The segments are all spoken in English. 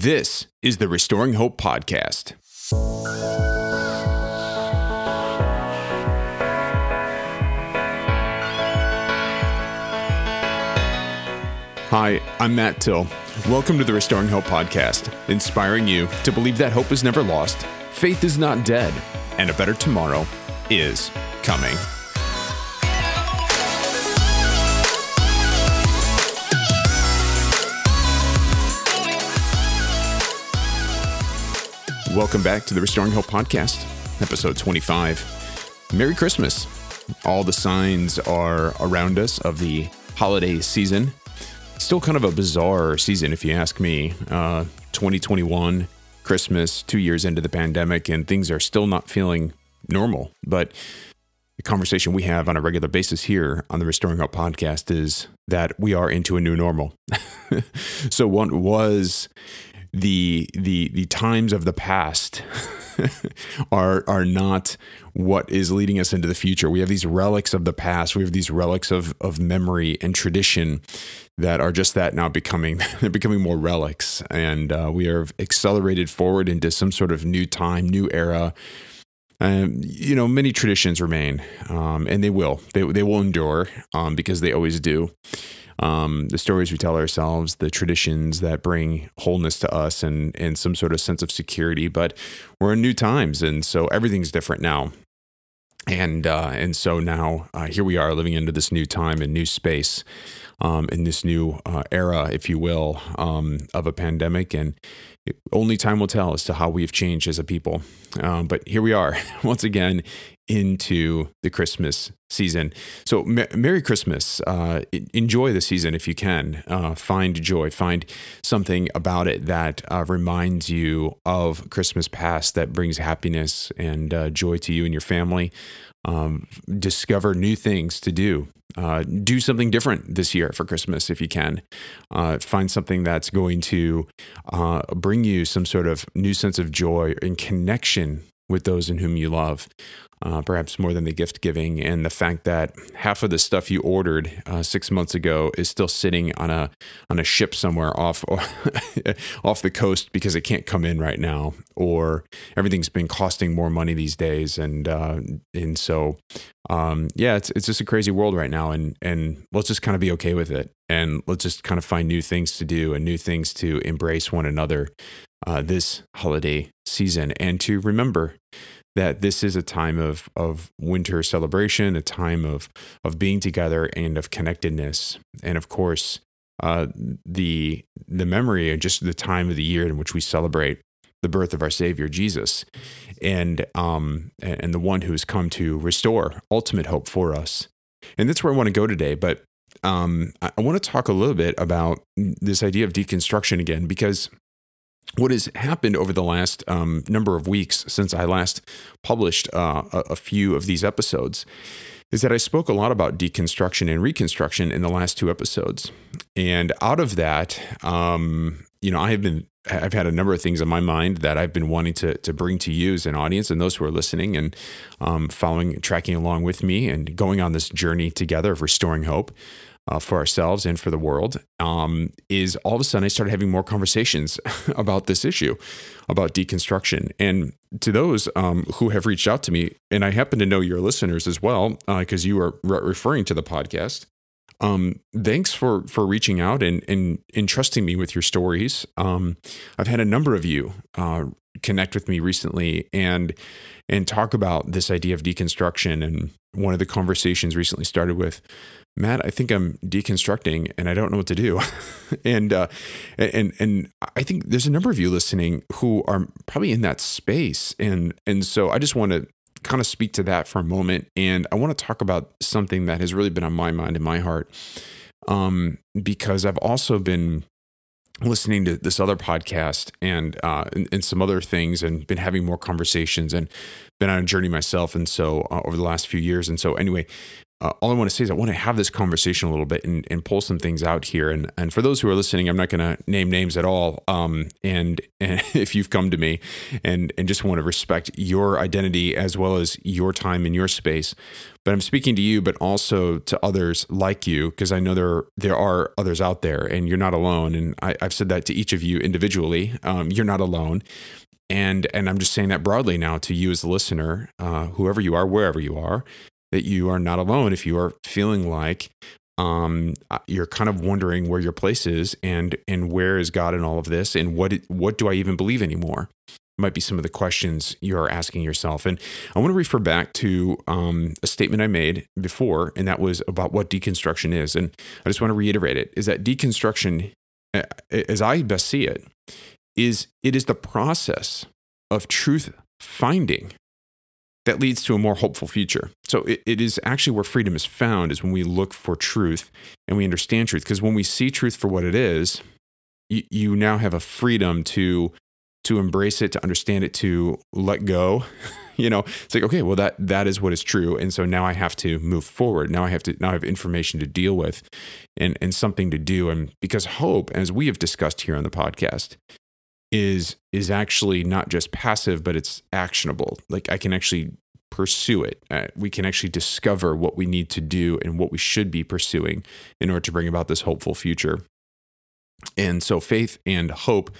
This is the Restoring Hope Podcast. Hi, I'm Matt Till. Welcome to the Restoring Hope Podcast, inspiring you to believe that hope is never lost, faith is not dead, and a better tomorrow is coming. Welcome back to the Restoring Hope Podcast, episode 25. Merry Christmas. All the signs are around us of the holiday season. Still kind of a bizarre season, if you ask me. Uh, 2021, Christmas, two years into the pandemic, and things are still not feeling normal. But the conversation we have on a regular basis here on the Restoring Hope podcast is that we are into a new normal. so, what was the the the times of the past are are not what is leading us into the future. We have these relics of the past. We have these relics of of memory and tradition that are just that now becoming they're becoming more relics, and uh, we are accelerated forward into some sort of new time, new era. Um, you know, many traditions remain, um, and they will. They they will endure um, because they always do um, the stories we tell ourselves, the traditions that bring wholeness to us and and some sort of sense of security. But we're in new times, and so everything's different now. And uh, and so now uh, here we are living into this new time and new space, um, in this new uh, era, if you will, um, of a pandemic. And only time will tell as to how we've changed as a people. Um, but here we are once again into the Christmas season. So, Merry Christmas. Uh, enjoy the season if you can. Uh, find joy. Find something about it that uh, reminds you of Christmas past that brings happiness and uh, joy to you and your family. Um, discover new things to do. Uh, do something different this year for Christmas if you can. Uh, find something that's going to bring you some sort of new sense of joy and connection with those in whom you love uh, perhaps more than the gift giving, and the fact that half of the stuff you ordered uh, six months ago is still sitting on a on a ship somewhere off off the coast because it can't come in right now, or everything's been costing more money these days, and uh, and so um, yeah, it's it's just a crazy world right now, and and let's just kind of be okay with it, and let's just kind of find new things to do and new things to embrace one another uh, this holiday season, and to remember that this is a time of of winter celebration, a time of of being together and of connectedness, and of course, uh, the the memory and just the time of the year in which we celebrate the birth of our Savior Jesus, and um and the one who has come to restore ultimate hope for us. And that's where I want to go today, but um, I want to talk a little bit about this idea of deconstruction again, because what has happened over the last um, number of weeks since I last published uh, a, a, few of these episodes is that I spoke a lot about deconstruction and reconstruction in the last two episodes. And out of that, um, you know, I have been I've had a number of things in my mind that I've been wanting to to bring to you as an audience and those who are listening and um, following, tracking along with me, and going on this journey together of restoring hope uh, for ourselves and for the world um, is all of a sudden I started having more conversations about this issue, about deconstruction. And to those um, who have reached out to me, and I happen to know your listeners as well, because uh, you are re- referring to the podcast. Um, thanks for for reaching out and and entrusting me with your stories. Um, I've had a number of you uh, connect with me recently and and talk about this idea of deconstruction. And one of the conversations recently started with Matt, I think I'm deconstructing and I don't know what to do. and uh, and and I think there's a number of you listening who are probably in that space. And and so I just want to kind of speak to that for a moment. And I want to talk about something that has really been on my mind and my heart. Um, because I've also been listening to this other podcast and, uh, and, and some other things and been having more conversations and been on a journey myself and so uh, over the last few years and so anyway uh, all I want to say is I want to have this conversation a little bit and, and pull some things out here. And and for those who are listening, I'm not going to name names at all. Um, and, and if you've come to me and and just want to respect your identity as well as your time in your space, but I'm speaking to you, but also to others like you because I know there there are others out there, and you're not alone. And I, have said that to each of you individually. Um, you're not alone. And and I'm just saying that broadly now to you as a listener, uh, whoever you are, wherever you are, that you are not alone if you are feeling like um, uh, you're kind of wondering where your place is and and where is God in all of this and what what do I even believe anymore? Might be some of the questions you're asking yourself. And I want to refer back to um, a statement I made before, and that was about what deconstruction is. And I just want to reiterate it: is that deconstruction, as I best see it, is it is the process of truth finding that leads to a more hopeful future. So it, it is actually where freedom is found is when we look for truth and we understand truth. Because when we see truth for what it is, you, you now have a freedom to to embrace it, to understand it, to let go. you know, it's like, okay, well that that is what is true. And so now I have to move forward. Now I have to now I have information to deal with and, and something to do. And because hope, as we have discussed here on the podcast, is is actually not just passive but it's actionable like i can actually pursue it uh, we can actually discover what we need to do and what we should be pursuing in order to bring about this hopeful future and so faith and hope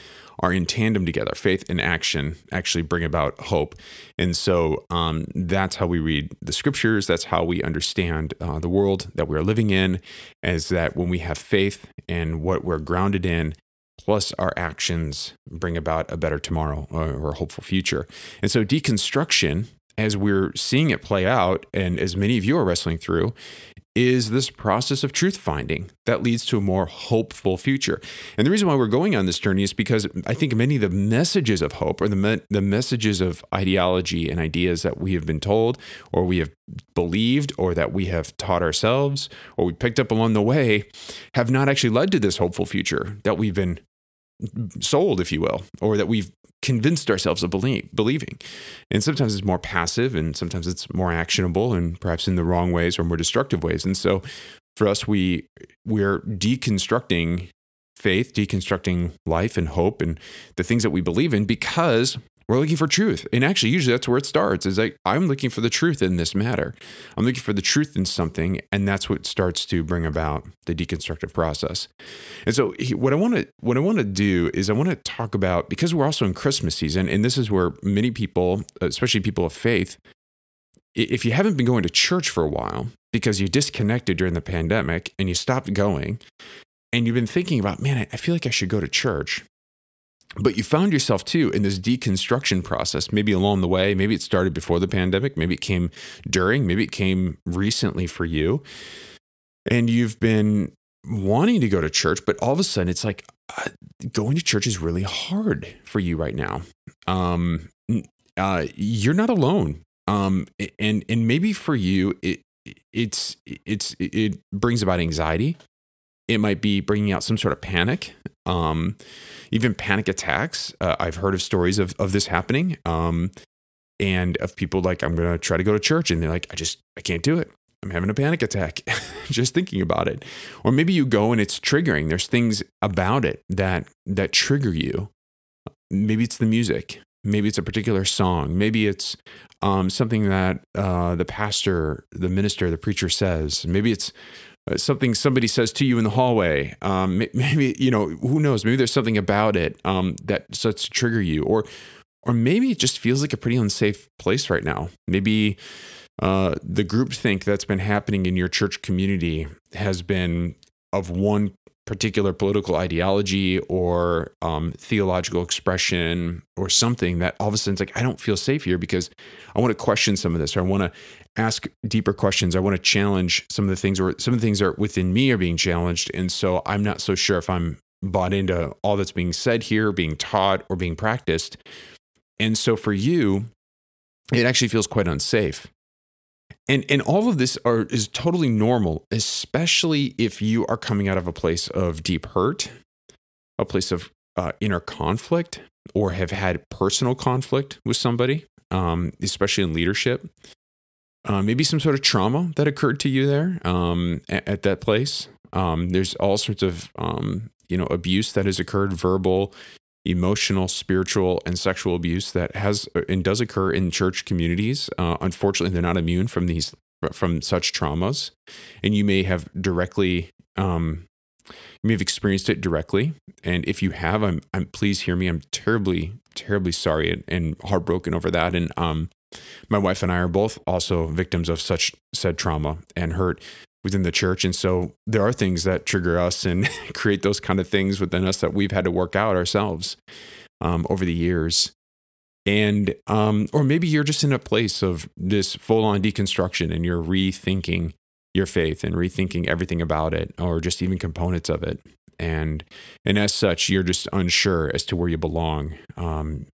are in tandem together. Faith and action actually bring about hope. And so um, that's how we read the scriptures. That's how we understand uh, the world that we're living in, is that when we have faith and what we're grounded in, plus our actions bring about a better tomorrow or, or a hopeful future. And so deconstruction, as we're seeing it play out, and as many of you are wrestling through, is this process of truth finding that leads to a more hopeful future. And the reason why we're going on this journey is because I think many of the messages of hope or the, me- the messages of ideology and ideas that we have been told or we have believed or that we have taught ourselves or we picked up along the way have not actually led to this hopeful future that we've been sold, if you will, or that we've convinced ourselves of believe, believing. And sometimes it's more passive and sometimes it's more actionable and perhaps in the wrong ways or more destructive ways. And so for us, we we're deconstructing faith, deconstructing life and hope and the things that we believe in because we're looking for truth. And actually, usually that's where it starts is like, I'm looking for the truth in this matter. I'm looking for the truth in something. And that's what starts to bring about the deconstructive process. And so what I want to, what I want to do is I want to talk about, because we're also in Christmas season, and this is where many people, especially people of faith, if you haven't been going to church for a while because you disconnected during the pandemic and you stopped going and you've been thinking about, man, I feel like I should go to church but you found yourself too in this deconstruction process maybe along the way. Maybe it started before the pandemic. Maybe it came during. Maybe it came recently for you. And you've been wanting to go to church but all of a sudden it's like uh, going to church is really hard for you right now. Um, uh, you're not alone. Um, and and maybe for you it it's it's it brings about anxiety. It might be bringing out some sort of panic um, even panic attacks. Uh, I've heard of stories of, of this happening um, and of people like, I'm going to try to go to church. And they're like, I just, I can't do it. I'm having a panic attack just thinking about it. Or maybe you go and it's triggering. There's things about it that that trigger you. Maybe it's the music. Maybe it's a particular song. Maybe it's um, something that uh, the pastor, the minister, the preacher says. Maybe it's something somebody says to you in the hallway. Um, maybe you know who knows. Maybe there's something about it um, that starts to trigger you, or or maybe it just feels like a pretty unsafe place right now. Maybe uh, the groupthink that's been happening in your church community has been of one particular political ideology or um, theological expression or something that all of a sudden it's like I don't feel safe here because I want to question some of this or I want to ask deeper questions. I want to challenge some of the things or some of the things that are within me are being challenged. And so I'm not so sure if I'm bought into all that's being said here, being taught, or being practiced. And so for you, it actually feels quite unsafe. And and all of this are is totally normal, especially if you are coming out of a place of deep hurt, a place of uh, inner conflict, or have had personal conflict with somebody, um, especially in leadership uh, maybe some sort of trauma that occurred to you there um, at, at, that place. Um, there's all sorts of um, you know abuse that has occurred, verbal, emotional, spiritual, and sexual abuse that has uh, and does occur in church communities. Uh, unfortunately, they're not immune from these from such traumas, and you may have directly um, you may have experienced it directly. And if you have, I'm, I'm please hear me. I'm terribly, terribly sorry and, and heartbroken over that. And um, my wife and I are both also victims of such said trauma and hurt within the church. And so there are things that trigger us and create those kind of things within us that we've had to work out ourselves um, over the years. And, um, or maybe you're just in a place of this full on deconstruction and you're rethinking your faith and rethinking everything about it or just even components of it. And, and as such, you're just unsure as to where you belong. Um,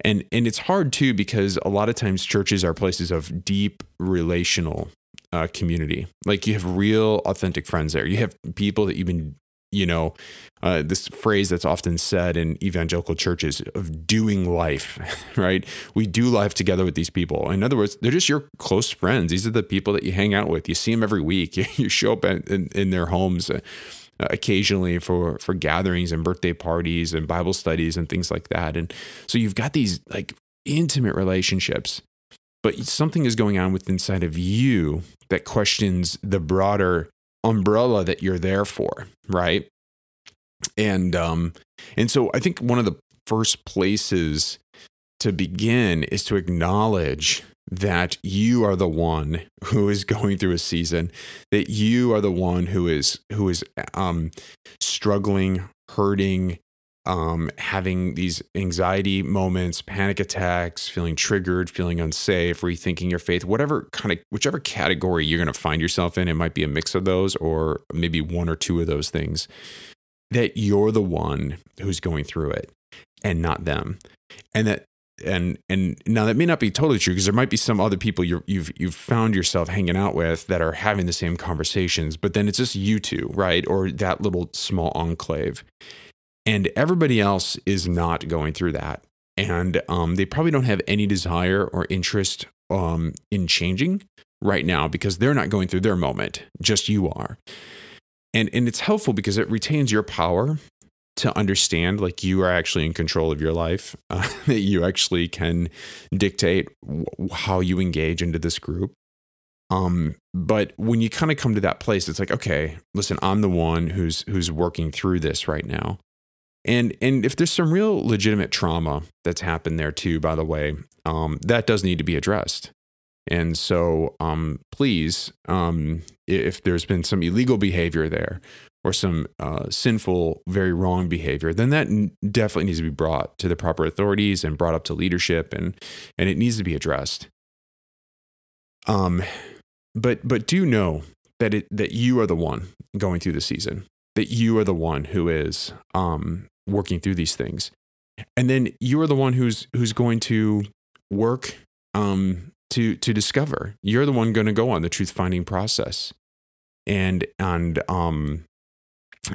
and and it's hard too because a lot of times churches are places of deep relational uh, community. Like you have real, authentic friends there. You have people that you've been, you know, uh, this phrase that's often said in evangelical churches of doing life, right? We do life together with these people. In other words, they're just your close friends. These are the people that you hang out with. You see them every week. You show up in, in their homes. Uh, occasionally for for gatherings and birthday parties and Bible studies and things like that. And so you've got these like intimate relationships, but something is going on with inside of you that questions the broader umbrella that you're there for, right? And um and so I think one of the first places to begin is to acknowledge that you are the one who is going through a season that you are the one who is who is um struggling hurting um, having these anxiety moments, panic attacks, feeling triggered, feeling unsafe, rethinking your faith, whatever kind of, whichever category you're going to find yourself in, it might be a mix of those or maybe one or two of those things, that you're the one who's going through it and not them. And that and and now that may not be totally true because there might be some other people you you've you've found yourself hanging out with that are having the same conversations, but then it's just you two, right, or that little small enclave, and everybody else is not going through that, and um, they probably don't have any desire or interest um, in changing right now because they're not going through their moment. Just you are, and and it's helpful because it retains your power to understand like you are actually in control of your life uh, that you actually can dictate w- how you engage into this group. Um, but when you kind of come to that place it's like okay listen i'm the one who's who's working through this right now and and if there's some real legitimate trauma that's happened there too, by the way, um, that does need to be addressed. And so, um, please, um, if there's been some illegal behavior there or some uh, sinful, very wrong behavior, then that definitely needs to be brought to the proper authorities and brought up to leadership, and and it needs to be addressed. Um, but but do know that it that you are the one going through the season, that you are the one who is um working through these things. And then you are the one who's who's going to work um, to to discover. You're the one going to go on the truth finding process. And and um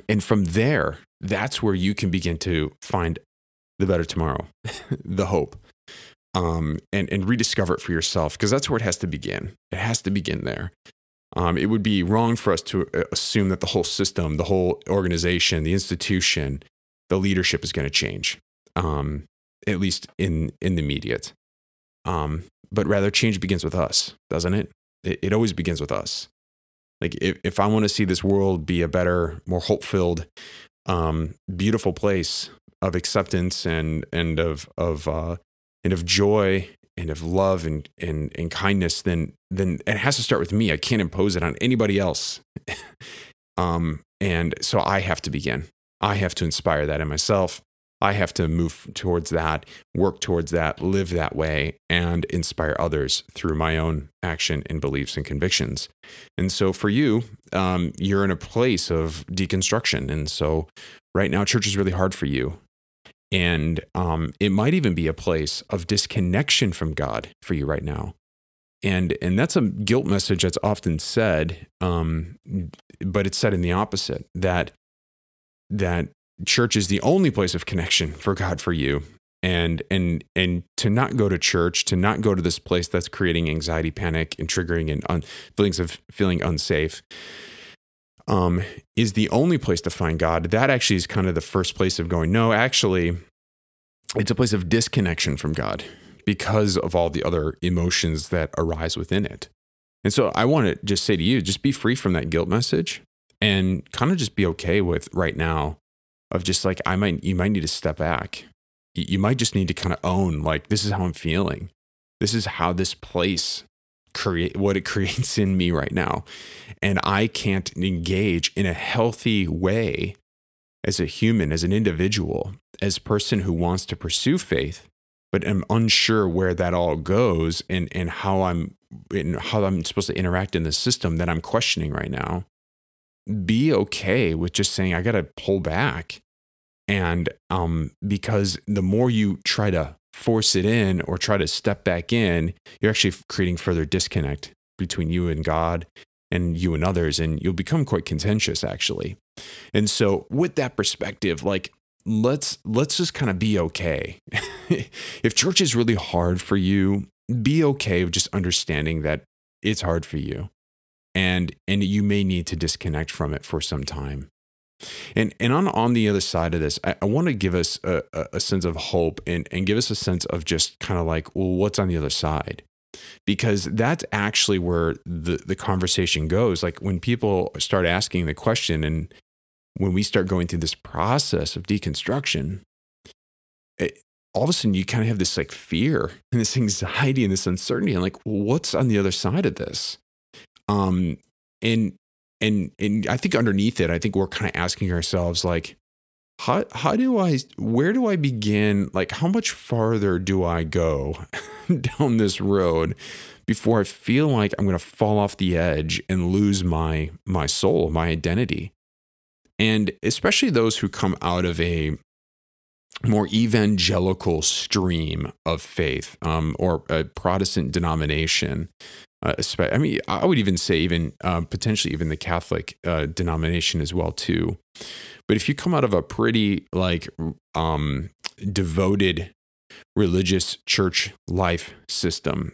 and from there that's where you can begin to find the better tomorrow the hope um and and rediscover it for yourself because that's where it has to begin. It has to begin there. Um, it would be wrong for us to uh, assume that the whole system, the whole organization, the institution the leadership is going to change, um, at least in in the immediate. Um, but rather, change begins with us, doesn't it? It, it always begins with us. Like if, if I want to see this world be a better, more hope filled, um, beautiful place of acceptance and and of of uh, and of joy and of love and and and kindness, then then it has to start with me. I can't impose it on anybody else. um, and so I have to begin. I have to inspire that in myself. I have to move towards that, work towards that, live that way, and inspire others through my own action and beliefs and convictions. And so for you, um, you're in a place of deconstruction. And so right now, church is really hard for you. And um, it might even be a place of disconnection from God for you right now. And, and that's a guilt message that's often said, um, but it's said in the opposite that that church is the only place of connection for God for you. and and and to not go to church to not go to this place that's creating anxiety panic and triggering and un, feelings of feeling unsafe um, is the only place to find god. That actually is kind of the first place of going. No actually it's a place of disconnection from god because of all the other emotions that arise within it. And so i want to just say to you just be free from that guilt message and kind of just be okay with right now of just like i might you might need to step back. You might just need to kind of own like this is how i'm feeling. This is how this place create what it creates in me right now. And i can't engage in a healthy way as a human as an individual as person who wants to pursue faith but am unsure where that all goes and and how i'm and how i'm supposed to interact in the system that i'm questioning right now be okay with just saying i got to pull back and um, because the more you try to force it in or try to step back in, you're actually creating further disconnect between you and God and you and others. And you'll become quite contentious, actually. And so, with that perspective, like, let's let's just kind of be okay if church is really hard for you be okay with just understanding that it's hard for you and and you may need to disconnect from it for some time and and on on the other side of this, I, I want to give us a, a sense of hope and and give us a sense of just kind of like, well, what's on the other side? Because that's actually where the the conversation goes. Like when people start asking the question, and when we start going through this process of deconstruction, it, all of a sudden you kind of have this like fear and this anxiety and this uncertainty and like what's on the other side of this um and and and I think underneath it, I think we're kind of asking ourselves like, how how do I where do I begin? Like, how much farther do I go down this road before I feel like I'm going to fall off the edge and lose my my soul, my identity? And especially those who come out of a more evangelical stream of faith um, or a Protestant denomination uh, I mean, I would even say even uh, potentially even the Catholic uh, denomination as well too. But if you come out of a pretty like um, devoted religious church life system,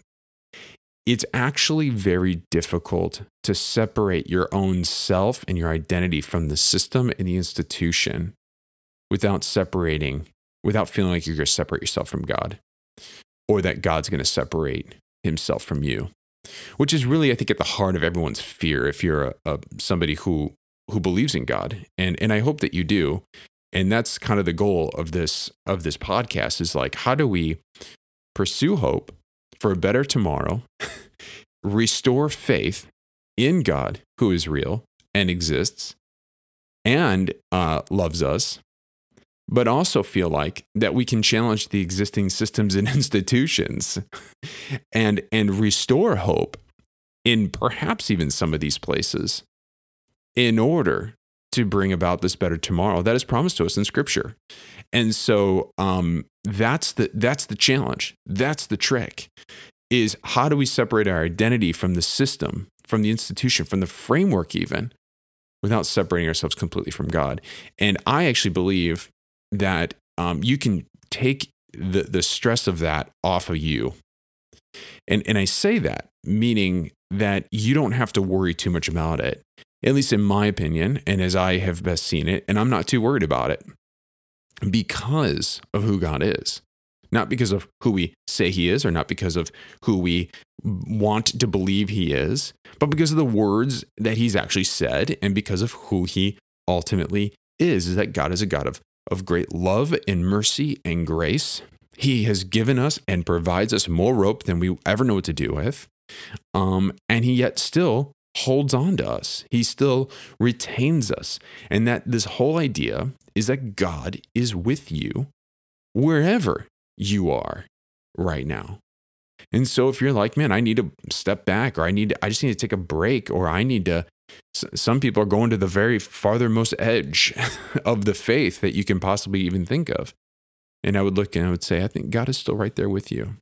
it's actually very difficult to separate your own self and your identity from the system and the institution without separating, without feeling like you're going to separate yourself from God or that God's going to separate himself from you which is really, I think, at the heart of everyone's fear. If you're a, a, somebody who who believes in God, and and I hope that you do, and that's kind of the goal of this of this podcast is like, how do we pursue hope for a better tomorrow, restore faith in God who is real and exists, and uh, loves us, but also feel like that we can challenge the existing systems and institutions and and restore hope in perhaps even some of these places in order to bring about this better tomorrow that is promised to us in scripture. And so um, that's the that's the challenge. That's the trick is how do we separate our identity from the system from the institution from the framework even without separating ourselves completely from god? And i actually believe that um, you can take the, the stress of that off of you. And, and I say that meaning that you don't have to worry too much about it, at least in my opinion, and as I have best seen it. And I'm not too worried about it because of who God is, not because of who we say He is or not because of who we want to believe He is, but because of the words that He's actually said and because of who He ultimately is, is that God is a God of of great love and mercy and grace. He has given us and provides us more rope than we ever know what to do with. Um, and he yet still holds on to us. He still retains us. And that this whole idea is that God is with you wherever you are right now. And so if you're like, man, I need to step back or I need to, I just need to take a break or I need to some people are going to the very farthermost edge of the faith that you can possibly even think of. And I would look and I would say, I think God is still right there with you.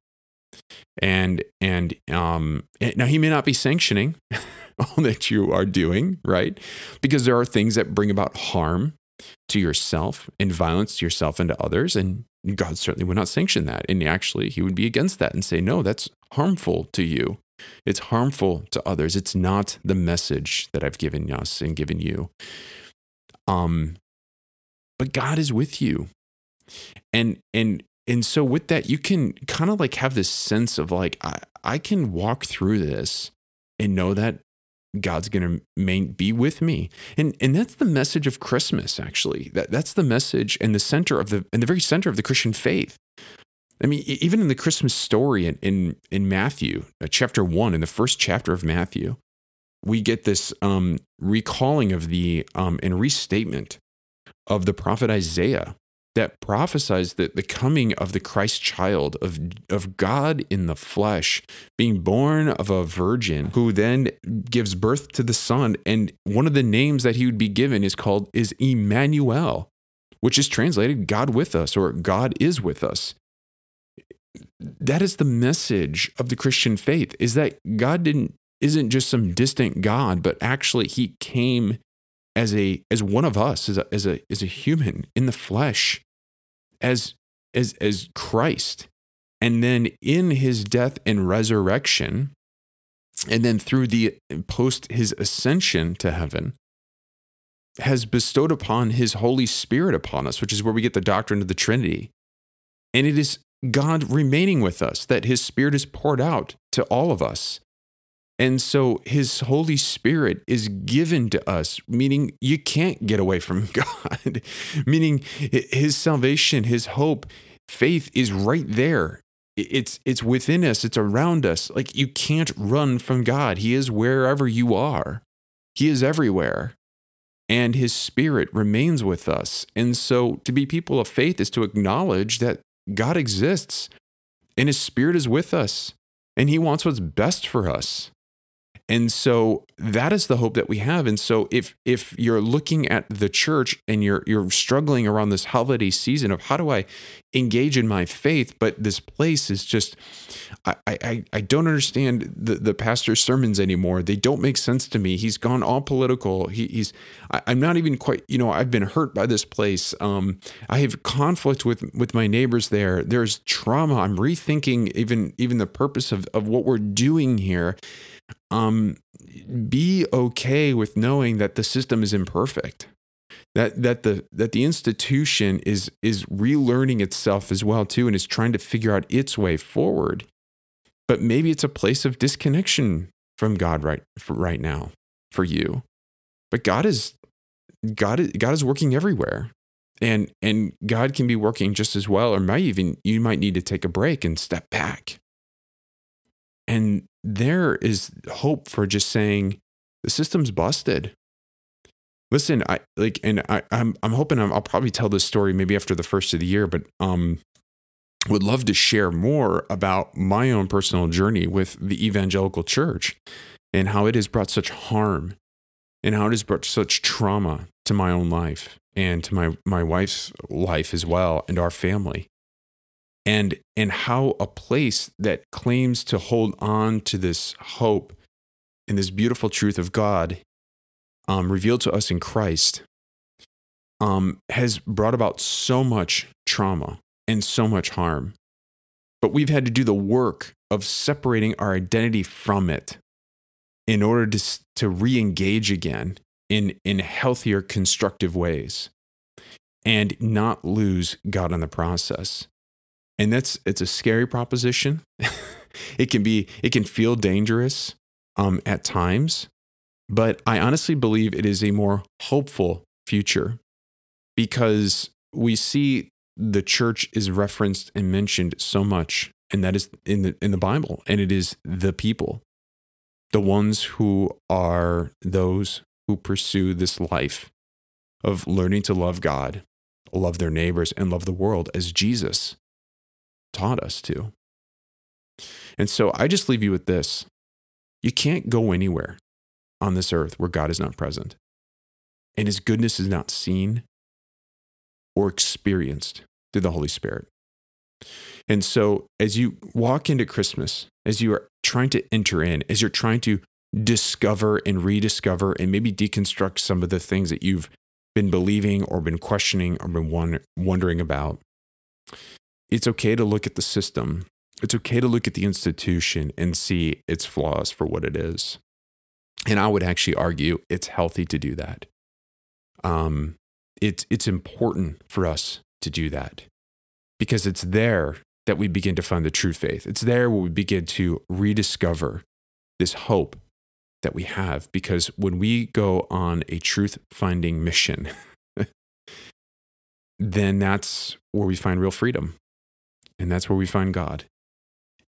And and um now he may not be sanctioning all that you are doing, right? Because there are things that bring about harm to yourself and violence to yourself and to others. And God certainly would not sanction that. And actually, he would be against that and say, no, that's harmful to you. It's harmful to others. It's not the message that I've given us and given you. Um, but God is with you. And and and so with that, you can kind of like have this sense of like, I, I can walk through this and know that God's going to be with me. And and that's the message of Christmas actually. That that's the message and the center of the and the very center of the Christian faith. I mean, even in the Christmas story in in, in Matthew, uh, chapter 1 in the first chapter of Matthew, we get this um, recalling of the um, and restatement of the prophet Isaiah that prophesies that the coming of the Christ child, of, of God in the flesh, being born of a virgin who then gives birth to the Son. And one of the names that he would be given is called is Emmanuel, which is translated God with us or God is with us. That is the message of the Christian faith is that God didn't isn't just some distant God, but actually he came as a as one of us as a as a as a human in the flesh as as as Christ. And then in his death and resurrection and then through the post his ascension to heaven has bestowed upon his holy spirit upon us which is where we get the doctrine of the trinity. And it is God remaining with us that his spirit is poured out to all of us and so his Holy Spirit is given to us, meaning you can't get away from God, meaning his salvation, his hope, faith is right there. It's it's within us, it's around us. Like you can't run from God. He is wherever you are. He is everywhere. And his spirit remains with us. And so to be people of faith is to acknowledge that God exists and his spirit is with us and he wants what's best for us. And so that is the hope that we have. And so if if you're looking at the church and you're you're struggling around this holiday season of how do I engage in my faith, but this place is just I I, I don't understand the, the pastor's sermons anymore. They don't make sense to me. He's gone all political. He, he's I, am not even quite, you know, I've been hurt by this place. Um, I have conflict with with my neighbors there. There's trauma. I'm rethinking even even the purpose of, of what we're doing here um, be okay with knowing that the system is imperfect that that the that the institution is is relearning itself as well too and is trying to figure out its way forward. But maybe it's a place of disconnection from God right right now for you. But God is God is, God is working everywhere. And and God can be working just as well or might even you might need to take a break and step back. And there is hope for just saying the system's busted. Listen, I like, and I, I'm I'm hoping i will probably tell this story maybe after the first of the year, but um, would love to share more about my own personal journey with the evangelical church and how it has brought such harm and how it has brought such trauma to my own life and to my my wife's life as well and our family and and how a place that claims to hold on to this hope and this beautiful truth of God um, revealed to us in Christ um, has brought about so much trauma and so much harm. But we've had to do the work of separating our identity from it in order to, to re engage again in, in healthier, constructive ways and not lose God in the process and that's it's a scary proposition. It can be it can feel dangerous um, at times but i honestly believe it is a more hopeful future because we see the church is referenced and mentioned so much and that is in the in the bible and it is the people the ones who are those who pursue this life of learning to love god love their neighbors and love the world as jesus taught us to. And so I just leave you with this you can't go anywhere on this earth where God is not present and his goodness is not seen or experienced through the Holy Spirit. And so, as you walk into Christmas, as you are trying to enter in, as you're trying to discover and rediscover and maybe deconstruct some of the things that you've been believing or been questioning or been wondering about, It's okay to look at the system. It's okay to look at the institution and see its flaws for what it is. And I would actually argue it's healthy to do that. Um, it's, it's important for us to do that because it's there that we begin to find the true faith. It's there where we begin to rediscover this hope that we have. Because when we go on a truth finding mission, then that's where we find real freedom. And that's where we find God.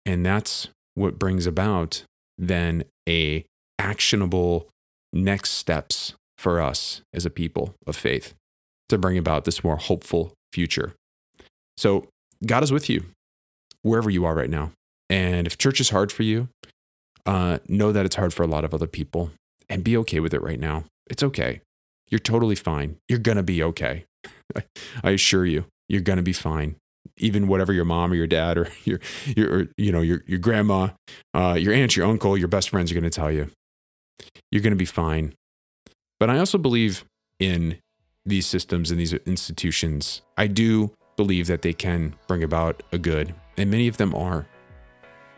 And that's what brings about then a actionable next steps for us as a people of faith to bring about this more hopeful future. So God is with you wherever you are right now. And if church is hard for you, uh, know that it's hard for a lot of other people and be okay with it right now. It's okay. You're totally fine. You're going to be okay. I assure you, you're going to be fine. Even whatever your mom or your dad or your, your you know, your, your grandma, uh, your aunt, your uncle, your best friends are going to tell you, you're going to be fine. But I also believe in these systems and these institutions. I do believe that they can bring about a good, and many of them are.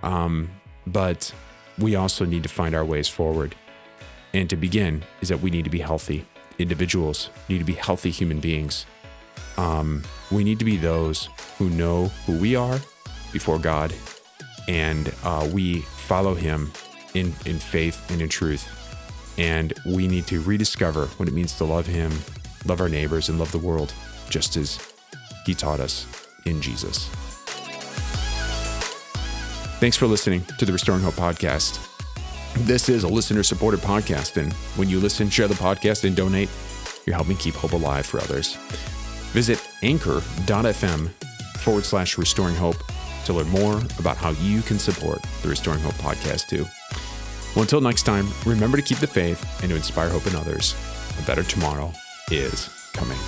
Um, but we also need to find our ways forward. And to begin, is that we need to be healthy individuals, need to be healthy human beings. Um, we need to be those who know who we are before God, and uh, we follow Him in in faith and in truth. And we need to rediscover what it means to love Him, love our neighbors, and love the world, just as he taught us in Jesus. Thanks for listening to the Restoring Hope podcast. This is a listener supported podcast, and when you listen, share the podcast, and donate, you're helping keep hope alive for others. Visit anchor.fm forward slash restoring hope to learn more about how you can support the Restoring Hope podcast too. Well, until next time, remember to keep the faith and to inspire hope in others. A better tomorrow is coming.